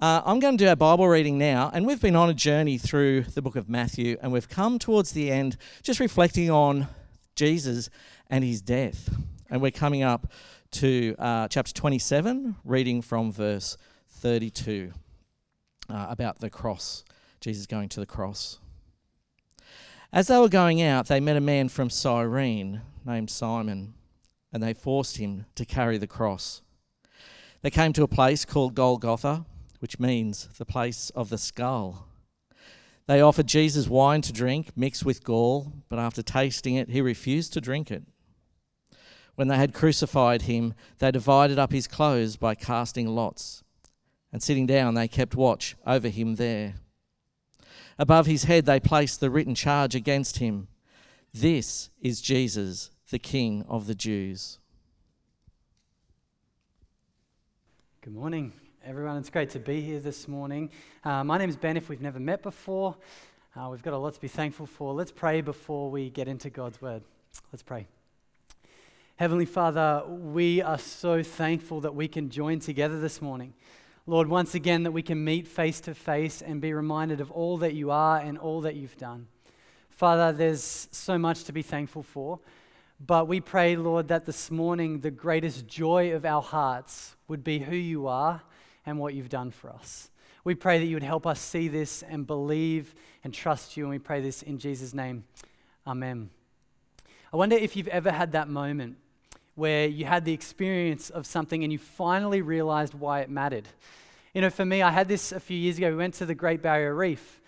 Uh, I'm going to do our Bible reading now, and we've been on a journey through the book of Matthew, and we've come towards the end just reflecting on Jesus and his death. And we're coming up to uh, chapter 27, reading from verse 32 uh, about the cross, Jesus going to the cross. As they were going out, they met a man from Cyrene named Simon, and they forced him to carry the cross. They came to a place called Golgotha which means the place of the skull. They offered Jesus wine to drink mixed with gall, but after tasting it, he refused to drink it. When they had crucified him, they divided up his clothes by casting lots. And sitting down, they kept watch over him there. Above his head, they placed the written charge against him This is Jesus, the King of the Jews. Good morning everyone. It's great to be here this morning. Uh, my name is Ben. If we've never met before, uh, we've got a lot to be thankful for. Let's pray before we get into God's word. Let's pray. Heavenly Father, we are so thankful that we can join together this morning. Lord, once again, that we can meet face to face and be reminded of all that you are and all that you've done. Father, there's so much to be thankful for. But we pray, Lord, that this morning the greatest joy of our hearts would be who you are and what you've done for us. We pray that you would help us see this and believe and trust you. And we pray this in Jesus' name. Amen. I wonder if you've ever had that moment where you had the experience of something and you finally realized why it mattered. You know, for me, I had this a few years ago. We went to the Great Barrier Reef.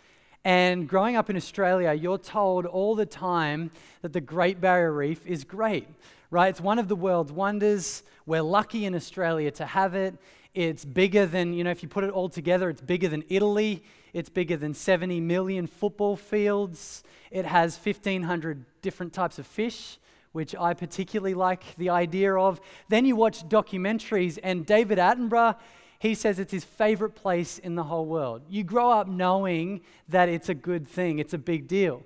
And growing up in Australia, you're told all the time that the Great Barrier Reef is great, right? It's one of the world's wonders. We're lucky in Australia to have it. It's bigger than, you know, if you put it all together, it's bigger than Italy. It's bigger than 70 million football fields. It has 1,500 different types of fish, which I particularly like the idea of. Then you watch documentaries, and David Attenborough, he says it's his favorite place in the whole world. You grow up knowing that it's a good thing, it's a big deal.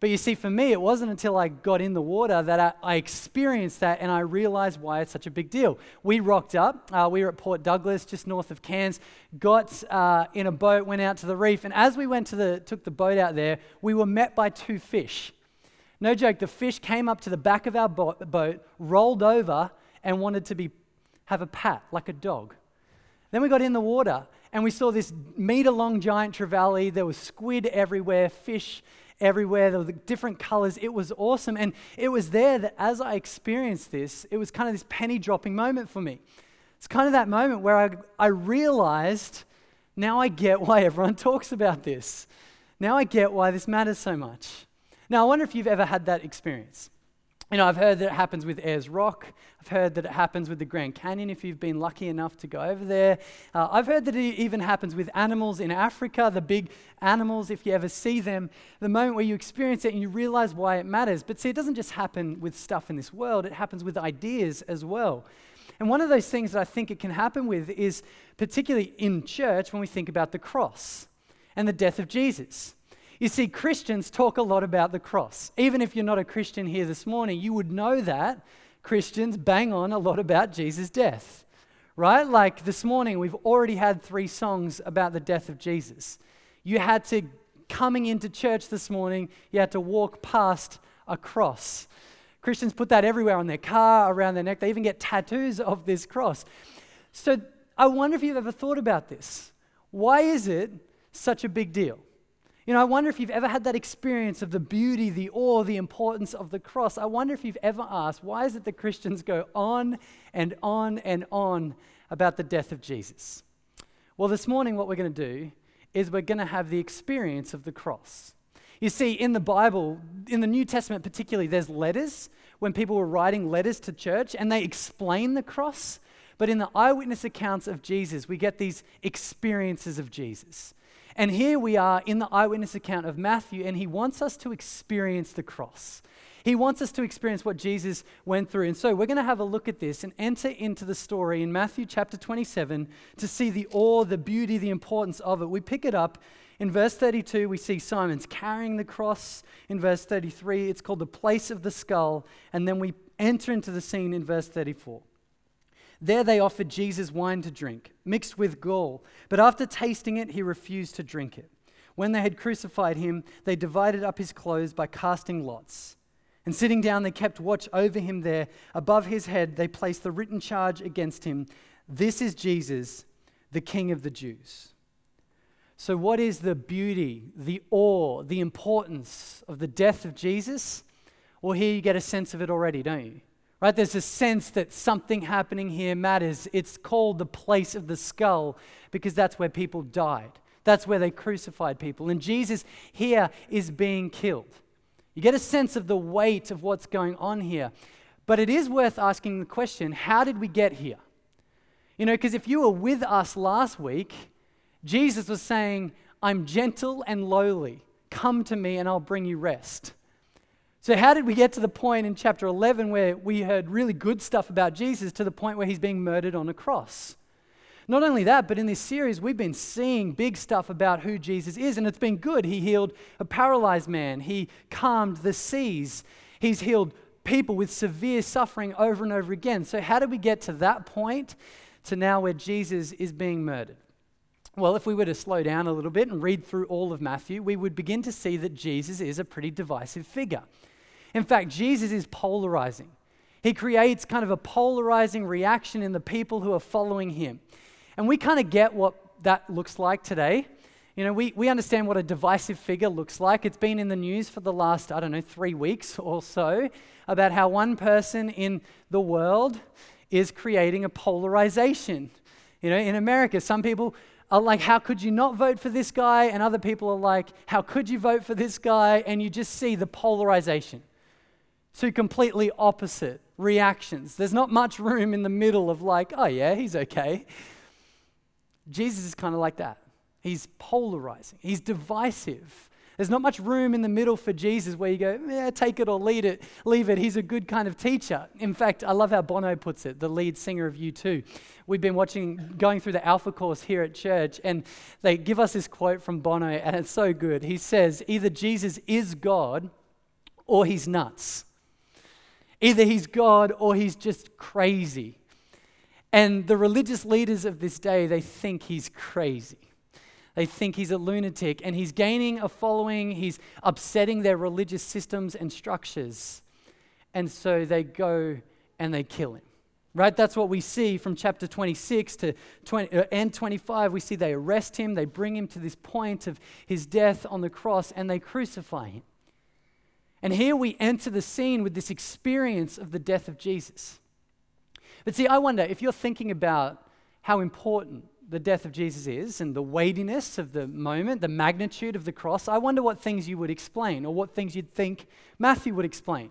But you see, for me, it wasn't until I got in the water that I, I experienced that and I realized why it's such a big deal. We rocked up. Uh, we were at Port Douglas, just north of Cairns, got uh, in a boat, went out to the reef, and as we went to the, took the boat out there, we were met by two fish. No joke, the fish came up to the back of our bo- boat, rolled over, and wanted to be, have a pat, like a dog. Then we got in the water, and we saw this meter long giant trevally. There was squid everywhere, fish everywhere. There were different colors. It was awesome. And it was there that as I experienced this, it was kind of this penny dropping moment for me. It's kind of that moment where I, I realized now I get why everyone talks about this. Now I get why this matters so much. Now, I wonder if you've ever had that experience. You know, I've heard that it happens with Ayers Rock. I've heard that it happens with the Grand Canyon if you've been lucky enough to go over there. Uh, I've heard that it even happens with animals in Africa, the big animals, if you ever see them. The moment where you experience it and you realize why it matters. But see, it doesn't just happen with stuff in this world, it happens with ideas as well. And one of those things that I think it can happen with is particularly in church when we think about the cross and the death of Jesus. You see, Christians talk a lot about the cross. Even if you're not a Christian here this morning, you would know that Christians bang on a lot about Jesus' death, right? Like this morning, we've already had three songs about the death of Jesus. You had to, coming into church this morning, you had to walk past a cross. Christians put that everywhere on their car, around their neck. They even get tattoos of this cross. So I wonder if you've ever thought about this. Why is it such a big deal? You know, I wonder if you've ever had that experience of the beauty, the awe, the importance of the cross. I wonder if you've ever asked, why is it that Christians go on and on and on about the death of Jesus? Well, this morning, what we're going to do is we're going to have the experience of the cross. You see, in the Bible, in the New Testament particularly, there's letters when people were writing letters to church and they explain the cross. But in the eyewitness accounts of Jesus, we get these experiences of Jesus. And here we are in the eyewitness account of Matthew, and he wants us to experience the cross. He wants us to experience what Jesus went through. And so we're going to have a look at this and enter into the story in Matthew chapter 27 to see the awe, the beauty, the importance of it. We pick it up in verse 32, we see Simon's carrying the cross. In verse 33, it's called the place of the skull. And then we enter into the scene in verse 34. There they offered Jesus wine to drink, mixed with gall. But after tasting it, he refused to drink it. When they had crucified him, they divided up his clothes by casting lots. And sitting down, they kept watch over him there. Above his head, they placed the written charge against him This is Jesus, the King of the Jews. So, what is the beauty, the awe, the importance of the death of Jesus? Well, here you get a sense of it already, don't you? Right? There's a sense that something happening here matters. It's called the place of the skull because that's where people died. That's where they crucified people. And Jesus here is being killed. You get a sense of the weight of what's going on here. But it is worth asking the question how did we get here? You know, because if you were with us last week, Jesus was saying, I'm gentle and lowly. Come to me and I'll bring you rest. So, how did we get to the point in chapter 11 where we heard really good stuff about Jesus to the point where he's being murdered on a cross? Not only that, but in this series, we've been seeing big stuff about who Jesus is, and it's been good. He healed a paralyzed man, he calmed the seas, he's healed people with severe suffering over and over again. So, how did we get to that point to now where Jesus is being murdered? Well, if we were to slow down a little bit and read through all of Matthew, we would begin to see that Jesus is a pretty divisive figure. In fact, Jesus is polarizing. He creates kind of a polarizing reaction in the people who are following him. And we kind of get what that looks like today. You know, we, we understand what a divisive figure looks like. It's been in the news for the last, I don't know, three weeks or so about how one person in the world is creating a polarization. You know, in America, some people are like, how could you not vote for this guy? And other people are like, how could you vote for this guy? And you just see the polarization. Two completely opposite reactions. There's not much room in the middle of, like, oh, yeah, he's okay. Jesus is kind of like that. He's polarizing, he's divisive. There's not much room in the middle for Jesus where you go, yeah, take it or leave it, leave it. He's a good kind of teacher. In fact, I love how Bono puts it, the lead singer of U2. We've been watching, going through the Alpha course here at church, and they give us this quote from Bono, and it's so good. He says, either Jesus is God or he's nuts. Either he's God or he's just crazy. And the religious leaders of this day, they think he's crazy. They think he's a lunatic and he's gaining a following, he's upsetting their religious systems and structures. And so they go and they kill him. Right? That's what we see from chapter 26 to 20, uh, and 25. We see they arrest him, they bring him to this point of his death on the cross, and they crucify him. And here we enter the scene with this experience of the death of Jesus. But see, I wonder if you're thinking about how important the death of Jesus is and the weightiness of the moment, the magnitude of the cross, I wonder what things you would explain or what things you'd think Matthew would explain.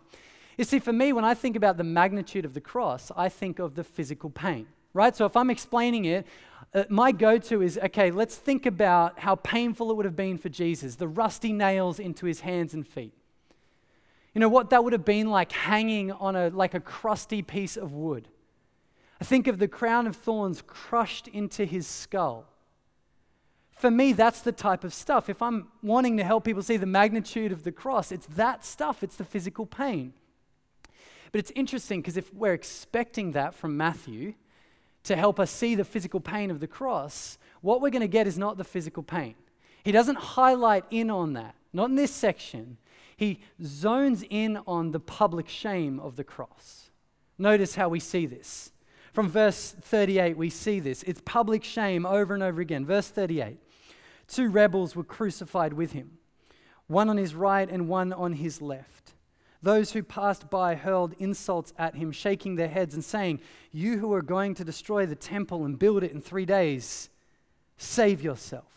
You see, for me, when I think about the magnitude of the cross, I think of the physical pain, right? So if I'm explaining it, uh, my go to is okay, let's think about how painful it would have been for Jesus, the rusty nails into his hands and feet. You know what that would have been like hanging on a like a crusty piece of wood. I think of the crown of thorns crushed into his skull. For me, that's the type of stuff. If I'm wanting to help people see the magnitude of the cross, it's that stuff, it's the physical pain. But it's interesting because if we're expecting that from Matthew to help us see the physical pain of the cross, what we're going to get is not the physical pain. He doesn't highlight in on that, not in this section. He zones in on the public shame of the cross. Notice how we see this. From verse 38, we see this. It's public shame over and over again. Verse 38 Two rebels were crucified with him, one on his right and one on his left. Those who passed by hurled insults at him, shaking their heads and saying, You who are going to destroy the temple and build it in three days, save yourself.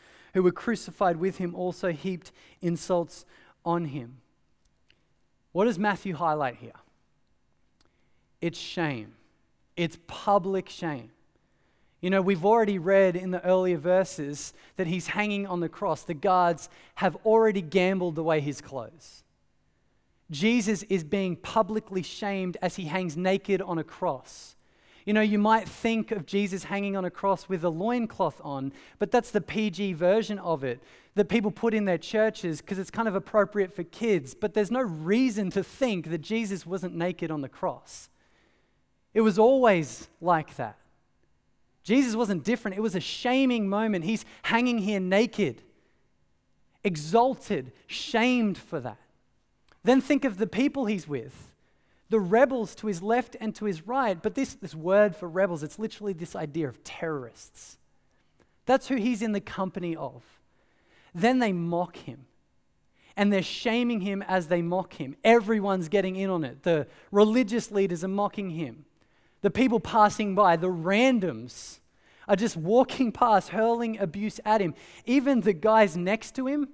who were crucified with him also heaped insults on him. What does Matthew highlight here? It's shame, it's public shame. You know, we've already read in the earlier verses that he's hanging on the cross. The guards have already gambled away his clothes. Jesus is being publicly shamed as he hangs naked on a cross. You know, you might think of Jesus hanging on a cross with a loincloth on, but that's the PG version of it that people put in their churches because it's kind of appropriate for kids. But there's no reason to think that Jesus wasn't naked on the cross. It was always like that. Jesus wasn't different. It was a shaming moment. He's hanging here naked, exalted, shamed for that. Then think of the people he's with the rebels to his left and to his right. But this, this word for rebels, it's literally this idea of terrorists. That's who he's in the company of. Then they mock him. And they're shaming him as they mock him. Everyone's getting in on it. The religious leaders are mocking him. The people passing by, the randoms, are just walking past, hurling abuse at him. Even the guys next to him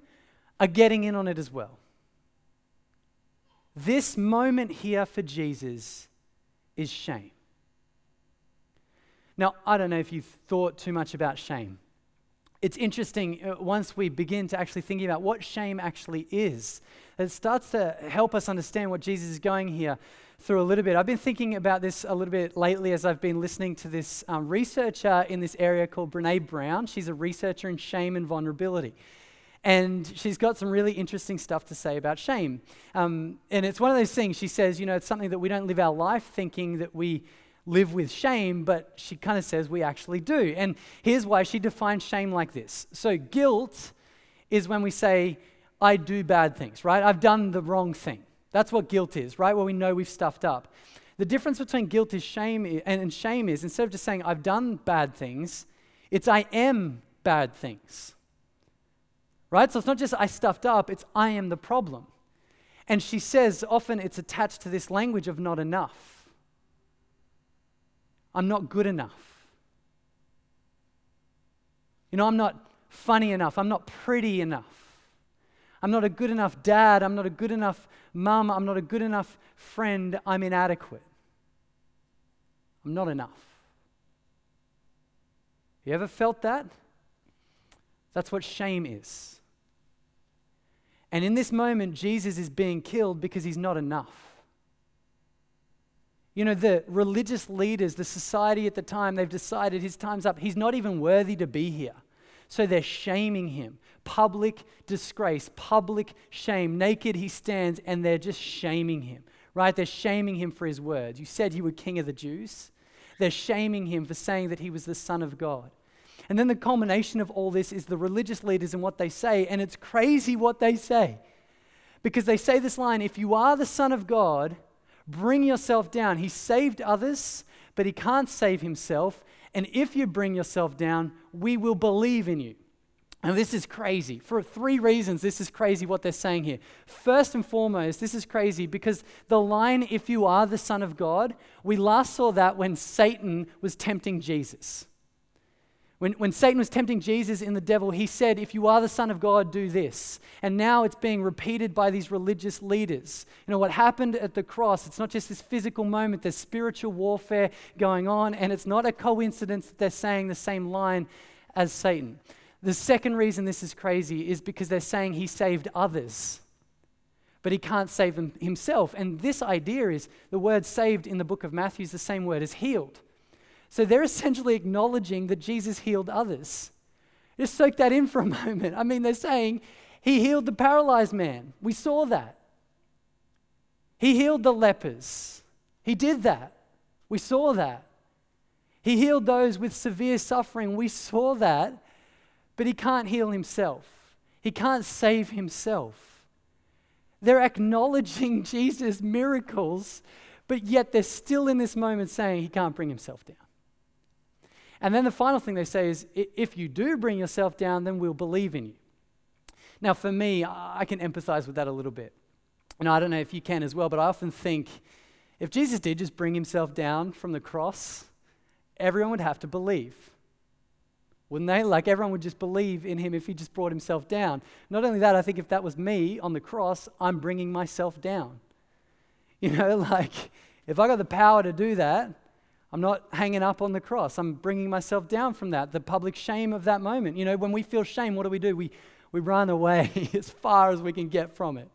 are getting in on it as well. This moment here for Jesus is shame. Now, I don't know if you've thought too much about shame. It's interesting uh, once we begin to actually thinking about what shame actually is. It starts to help us understand what Jesus is going here through a little bit. I've been thinking about this a little bit lately as I've been listening to this um, researcher in this area called Brene Brown. She's a researcher in shame and vulnerability. And she's got some really interesting stuff to say about shame. Um, and it's one of those things, she says, you know, it's something that we don't live our life thinking that we live with shame, but she kind of says we actually do. And here's why she defines shame like this. So, guilt is when we say, I do bad things, right? I've done the wrong thing. That's what guilt is, right? Where we know we've stuffed up. The difference between guilt is shame and shame is instead of just saying I've done bad things, it's I am bad things. Right? So it's not just I stuffed up, it's I am the problem. And she says often it's attached to this language of not enough. I'm not good enough. You know, I'm not funny enough. I'm not pretty enough. I'm not a good enough dad. I'm not a good enough mum. I'm not a good enough friend. I'm inadequate. I'm not enough. You ever felt that? That's what shame is. And in this moment, Jesus is being killed because he's not enough. You know, the religious leaders, the society at the time, they've decided his time's up. He's not even worthy to be here. So they're shaming him. Public disgrace, public shame. Naked he stands, and they're just shaming him, right? They're shaming him for his words. You said you were king of the Jews. They're shaming him for saying that he was the Son of God. And then the culmination of all this is the religious leaders and what they say. And it's crazy what they say. Because they say this line if you are the Son of God, bring yourself down. He saved others, but he can't save himself. And if you bring yourself down, we will believe in you. And this is crazy. For three reasons, this is crazy what they're saying here. First and foremost, this is crazy because the line, if you are the Son of God, we last saw that when Satan was tempting Jesus. When, when Satan was tempting Jesus in the devil, he said, If you are the Son of God, do this. And now it's being repeated by these religious leaders. You know, what happened at the cross, it's not just this physical moment, there's spiritual warfare going on, and it's not a coincidence that they're saying the same line as Satan. The second reason this is crazy is because they're saying he saved others, but he can't save them himself. And this idea is the word saved in the book of Matthew is the same word as healed. So they're essentially acknowledging that Jesus healed others. Just soak that in for a moment. I mean, they're saying he healed the paralyzed man. We saw that. He healed the lepers. He did that. We saw that. He healed those with severe suffering. We saw that. But he can't heal himself, he can't save himself. They're acknowledging Jesus' miracles, but yet they're still in this moment saying he can't bring himself down. And then the final thing they say is if you do bring yourself down, then we'll believe in you. Now, for me, I can empathize with that a little bit. And I don't know if you can as well, but I often think if Jesus did just bring himself down from the cross, everyone would have to believe. Wouldn't they? Like everyone would just believe in him if he just brought himself down. Not only that, I think if that was me on the cross, I'm bringing myself down. You know, like if I got the power to do that, I'm not hanging up on the cross. I'm bringing myself down from that, the public shame of that moment. You know, when we feel shame, what do we do? We, we run away as far as we can get from it.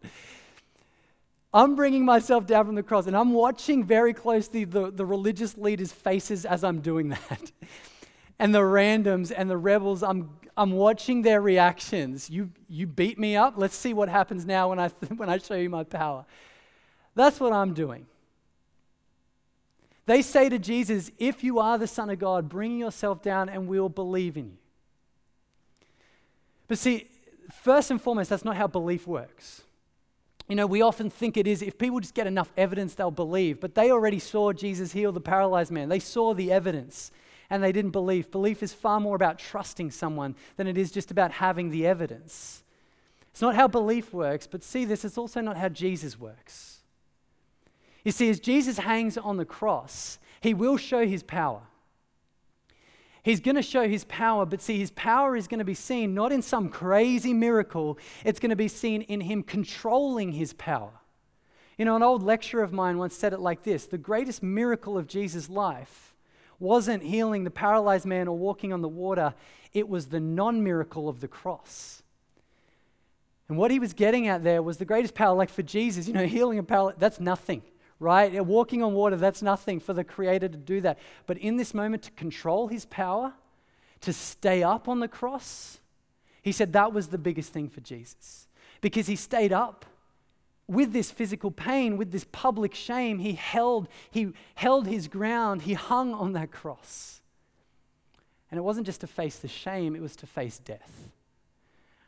I'm bringing myself down from the cross and I'm watching very closely the, the religious leaders' faces as I'm doing that. and the randoms and the rebels, I'm, I'm watching their reactions. You, you beat me up? Let's see what happens now when I, when I show you my power. That's what I'm doing. They say to Jesus, If you are the Son of God, bring yourself down and we'll believe in you. But see, first and foremost, that's not how belief works. You know, we often think it is if people just get enough evidence, they'll believe. But they already saw Jesus heal the paralyzed man, they saw the evidence and they didn't believe. Belief is far more about trusting someone than it is just about having the evidence. It's not how belief works, but see this, it's also not how Jesus works. You see, as Jesus hangs on the cross, he will show his power. He's going to show his power, but see, his power is going to be seen not in some crazy miracle, it's going to be seen in him controlling his power. You know, an old lecturer of mine once said it like this The greatest miracle of Jesus' life wasn't healing the paralyzed man or walking on the water, it was the non miracle of the cross. And what he was getting at there was the greatest power, like for Jesus, you know, healing a paralyzed, that's nothing right? Walking on water, that's nothing for the Creator to do that. But in this moment, to control His power, to stay up on the cross, He said that was the biggest thing for Jesus. Because He stayed up with this physical pain, with this public shame, He held, he held His ground, He hung on that cross. And it wasn't just to face the shame, it was to face death.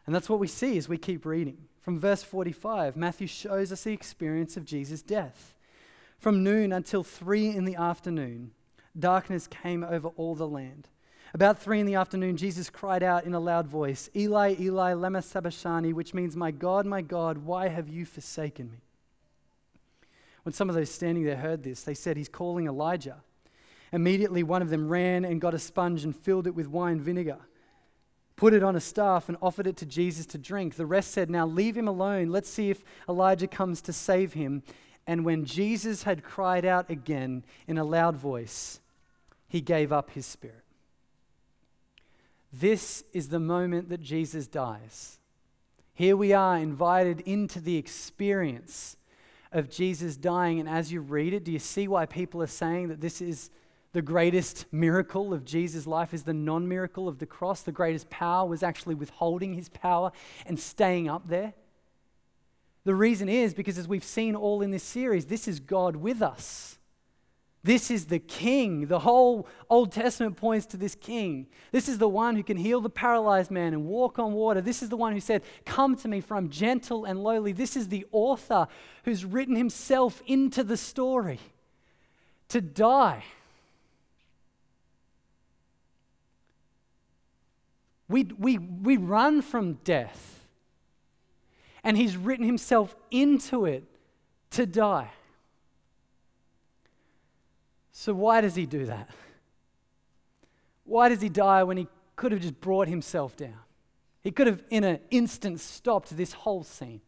And that's what we see as we keep reading. From verse 45, Matthew shows us the experience of Jesus' death. From noon until three in the afternoon, darkness came over all the land. About three in the afternoon, Jesus cried out in a loud voice, Eli, Eli, lema sabachthani, which means, My God, my God, why have you forsaken me? When some of those standing there heard this, they said, He's calling Elijah. Immediately, one of them ran and got a sponge and filled it with wine vinegar, put it on a staff, and offered it to Jesus to drink. The rest said, Now leave him alone. Let's see if Elijah comes to save him. And when Jesus had cried out again in a loud voice, he gave up his spirit. This is the moment that Jesus dies. Here we are invited into the experience of Jesus dying. And as you read it, do you see why people are saying that this is the greatest miracle of Jesus' life is the non miracle of the cross? The greatest power was actually withholding his power and staying up there. The reason is because, as we've seen all in this series, this is God with us. This is the king. The whole Old Testament points to this king. This is the one who can heal the paralyzed man and walk on water. This is the one who said, Come to me, for I'm gentle and lowly. This is the author who's written himself into the story to die. We, we, we run from death and he's written himself into it to die. So, why does he do that? Why does he die when he could have just brought himself down? He could have, in an instant, stopped this whole scene.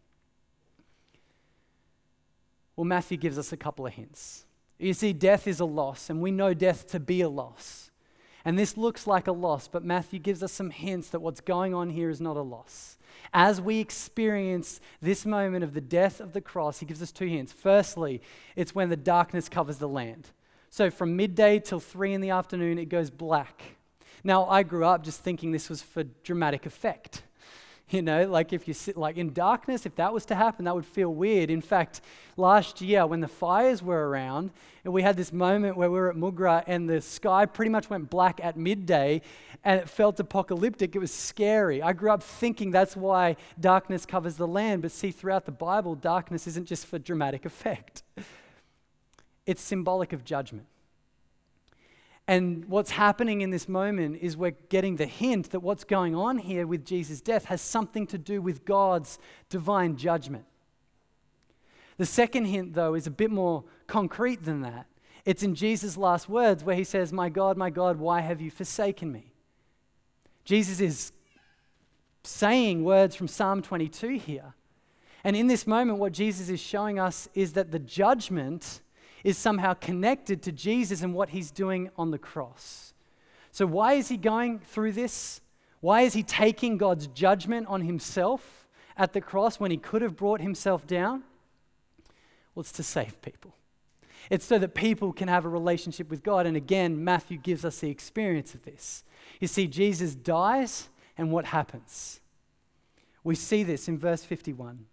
Well, Matthew gives us a couple of hints. You see, death is a loss, and we know death to be a loss. And this looks like a loss, but Matthew gives us some hints that what's going on here is not a loss as we experience this moment of the death of the cross, he gives us two hints. Firstly, it's when the darkness covers the land. So from midday till three in the afternoon, it goes black. Now, I grew up just thinking this was for dramatic effect. You know, like if you sit like in darkness, if that was to happen, that would feel weird. In fact, last year when the fires were around, and we had this moment where we were at Mugra and the sky pretty much went black at midday and it felt apocalyptic. It was scary. I grew up thinking that's why darkness covers the land. But see, throughout the Bible, darkness isn't just for dramatic effect, it's symbolic of judgment. And what's happening in this moment is we're getting the hint that what's going on here with Jesus' death has something to do with God's divine judgment. The second hint, though, is a bit more concrete than that. It's in Jesus' last words where he says, My God, my God, why have you forsaken me? Jesus is saying words from Psalm 22 here. And in this moment, what Jesus is showing us is that the judgment is somehow connected to Jesus and what he's doing on the cross. So, why is he going through this? Why is he taking God's judgment on himself at the cross when he could have brought himself down? Well, it's to save people. It's so that people can have a relationship with God. And again, Matthew gives us the experience of this. You see, Jesus dies, and what happens? We see this in verse 51.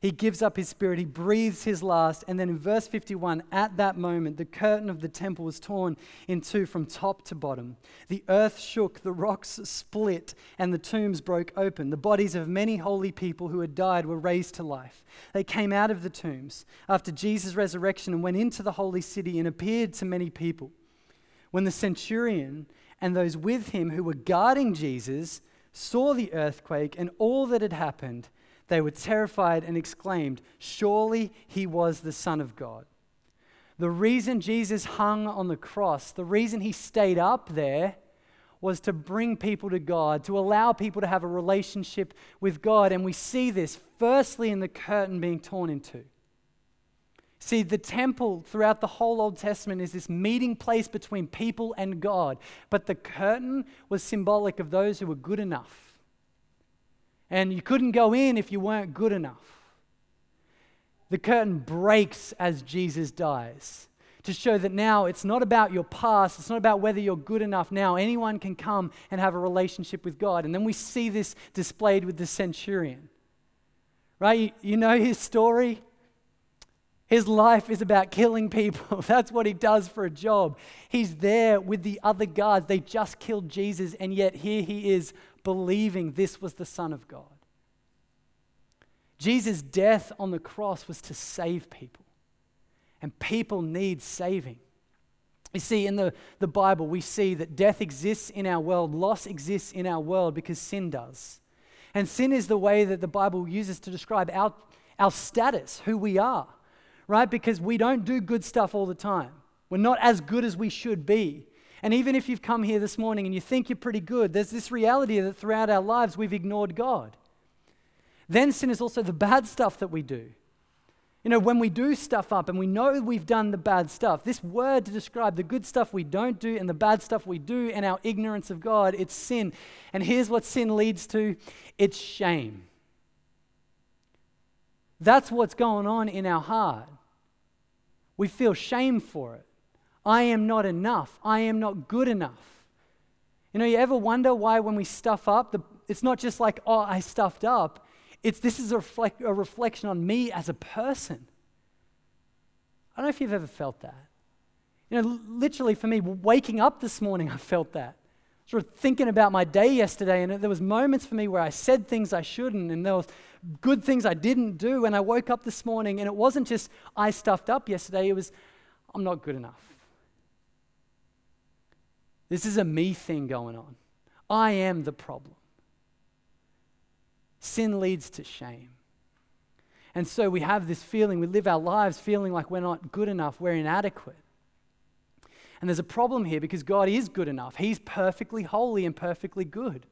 He gives up his spirit, he breathes his last, and then in verse 51, at that moment, the curtain of the temple was torn in two from top to bottom. The earth shook, the rocks split, and the tombs broke open. The bodies of many holy people who had died were raised to life. They came out of the tombs after Jesus' resurrection and went into the holy city and appeared to many people. When the centurion and those with him who were guarding Jesus saw the earthquake and all that had happened, they were terrified and exclaimed, Surely he was the Son of God. The reason Jesus hung on the cross, the reason he stayed up there, was to bring people to God, to allow people to have a relationship with God. And we see this firstly in the curtain being torn in two. See, the temple throughout the whole Old Testament is this meeting place between people and God. But the curtain was symbolic of those who were good enough and you couldn't go in if you weren't good enough. The curtain breaks as Jesus dies to show that now it's not about your past, it's not about whether you're good enough now. Anyone can come and have a relationship with God. And then we see this displayed with the centurion. Right? You, know his story? His life is about killing people. That's what he does for a job. He's there with the other guards. They just killed Jesus, and yet here he is believing this was the Son of God. Jesus' death on the cross was to save people, and people need saving. You see, in the, the Bible, we see that death exists in our world, loss exists in our world because sin does. And sin is the way that the Bible uses to describe our, our status, who we are, right? Because we don't do good stuff all the time. We're not as good as we should be. And even if you've come here this morning and you think you're pretty good, there's this reality that throughout our lives we've ignored God. Then sin is also the bad stuff that we do. You know, when we do stuff up and we know we've done the bad stuff, this word to describe the good stuff we don't do and the bad stuff we do and our ignorance of God, it's sin. And here's what sin leads to it's shame. That's what's going on in our heart. We feel shame for it. I am not enough. I am not good enough. You know, you ever wonder why when we stuff up, the, it's not just like, oh, I stuffed up. It's this is a, reflect, a reflection on me as a person. I don't know if you've ever felt that. You know, literally for me, waking up this morning, I felt that. Sort of thinking about my day yesterday, and there was moments for me where I said things I shouldn't, and there was good things I didn't do. And I woke up this morning, and it wasn't just I stuffed up yesterday. It was I'm not good enough. This is a me thing going on. I am the problem. Sin leads to shame. And so we have this feeling, we live our lives feeling like we're not good enough, we're inadequate. And there's a problem here because God is good enough. He's perfectly holy and perfectly good.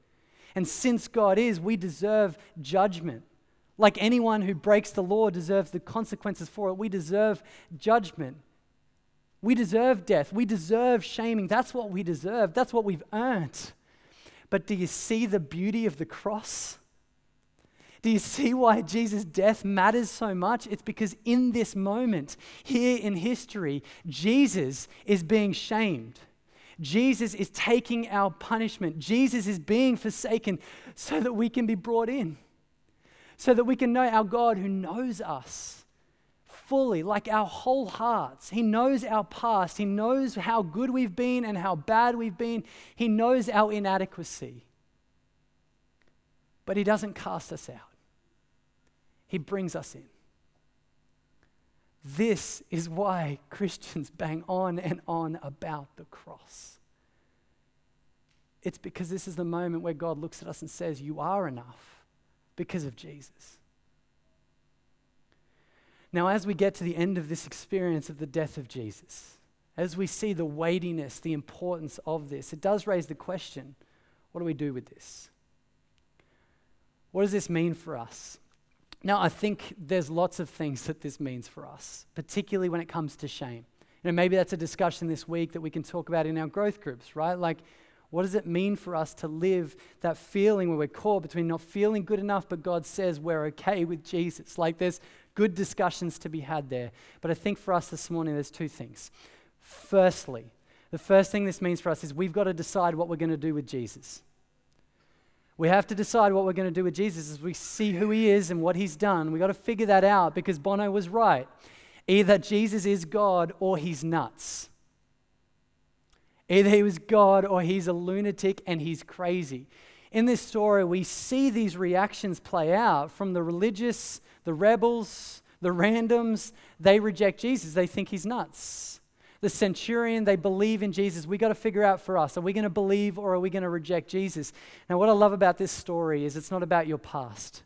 And since God is, we deserve judgment. Like anyone who breaks the law deserves the consequences for it, we deserve judgment. We deserve death. We deserve shaming. That's what we deserve. That's what we've earned. But do you see the beauty of the cross? Do you see why Jesus' death matters so much? It's because in this moment, here in history, Jesus is being shamed. Jesus is taking our punishment. Jesus is being forsaken so that we can be brought in, so that we can know our God who knows us fully, like our whole hearts. He knows our past. He knows how good we've been and how bad we've been. He knows our inadequacy. But He doesn't cast us out, He brings us in. This is why Christians bang on and on about the cross. It's because this is the moment where God looks at us and says, You are enough because of Jesus. Now, as we get to the end of this experience of the death of Jesus, as we see the weightiness, the importance of this, it does raise the question what do we do with this? What does this mean for us? Now, I think there's lots of things that this means for us, particularly when it comes to shame. You know, maybe that's a discussion this week that we can talk about in our growth groups, right? Like, what does it mean for us to live that feeling where we're caught between not feeling good enough, but God says we're okay with Jesus? Like, there's good discussions to be had there. But I think for us this morning, there's two things. Firstly, the first thing this means for us is we've got to decide what we're going to do with Jesus. We have to decide what we're going to do with Jesus as we see who he is and what he's done. We've got to figure that out because Bono was right. Either Jesus is God or he's nuts. Either he was God or he's a lunatic and he's crazy. In this story, we see these reactions play out from the religious, the rebels, the randoms. They reject Jesus, they think he's nuts the centurion, they believe in Jesus. We got to figure out for us are we going to believe or are we going to reject Jesus? Now, what I love about this story is it's not about your past.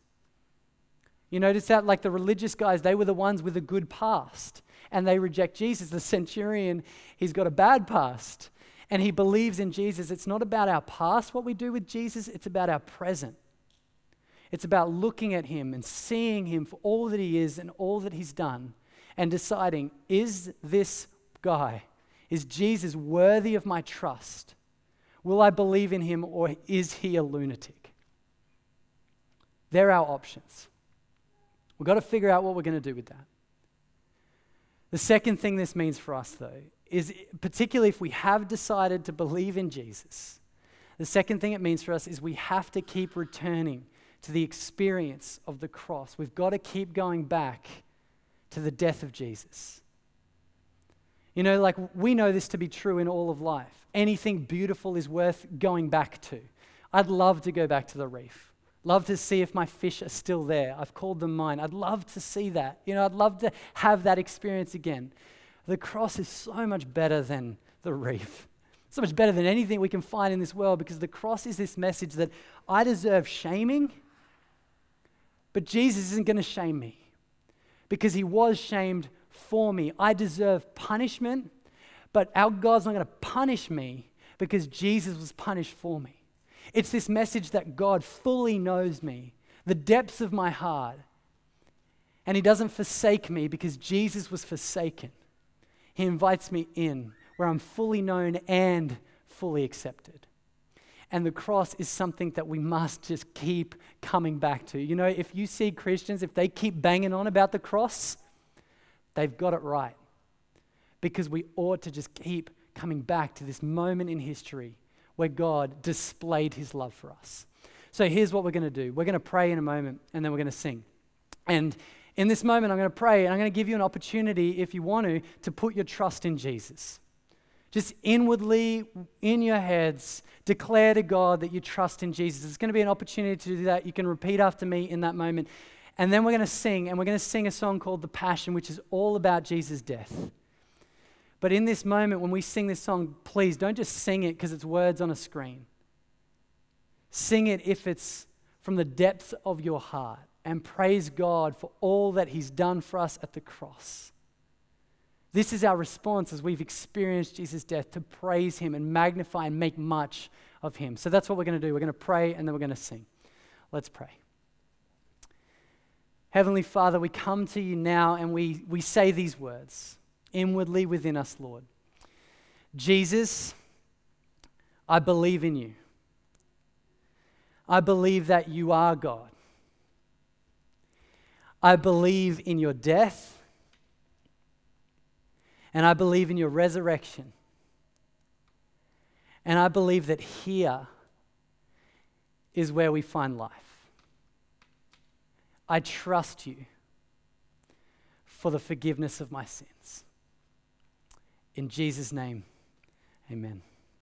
You notice that, like the religious guys, they were the ones with a good past and they reject Jesus. The centurion, he's got a bad past and he believes in Jesus. It's not about our past, what we do with Jesus, it's about our present. It's about looking at him and seeing him for all that he is and all that he's done and deciding, is this guy? Is Jesus worthy of my trust? Will I believe in him or is he a lunatic? They're our options. We've got to figure out what we're going to do with that. The second thing this means for us, though, is particularly if we have decided to believe in Jesus, the second thing it means for us is we have to keep returning to the experience of the cross. We've got to keep going back to the death of Jesus. You know, like we know this to be true in all of life. Anything beautiful is worth going back to. I'd love to go back to the reef. Love to see if my fish are still there. I've called them mine. I'd love to see that. You know, I'd love to have that experience again. The cross is so much better than the reef. So much better than anything we can find in this world because the cross is this message that I deserve shaming, but Jesus isn't going to shame me because he was shamed for me. I deserve punishment, but our God's not going to punish me because Jesus was punished for me. It's this message that God fully knows me, the depths of my heart, and He doesn't forsake me because Jesus was forsaken. He invites me in where I'm fully known and fully accepted. And the cross is something that we must just keep coming back to. You know, if you see Christians, if they keep banging on about the cross, They've got it right. Because we ought to just keep coming back to this moment in history where God displayed his love for us. So here's what we're going to do we're going to pray in a moment and then we're going to sing. And in this moment, I'm going to pray and I'm going to give you an opportunity, if you want to, to put your trust in Jesus. Just inwardly, in your heads, declare to God that you trust in Jesus. It's going to be an opportunity to do that. You can repeat after me in that moment. And then we're going to sing, and we're going to sing a song called The Passion, which is all about Jesus' death. But in this moment, when we sing this song, please don't just sing it because it's words on a screen. Sing it if it's from the depths of your heart and praise God for all that He's done for us at the cross. This is our response as we've experienced Jesus' death to praise Him and magnify and make much of Him. So that's what we're going to do. We're going to pray and then we're going to sing. Let's pray. Heavenly Father, we come to you now and we, we say these words inwardly within us, Lord. Jesus, I believe in you. I believe that you are God. I believe in your death. And I believe in your resurrection. And I believe that here is where we find life. I trust you for the forgiveness of my sins. In Jesus' name, amen.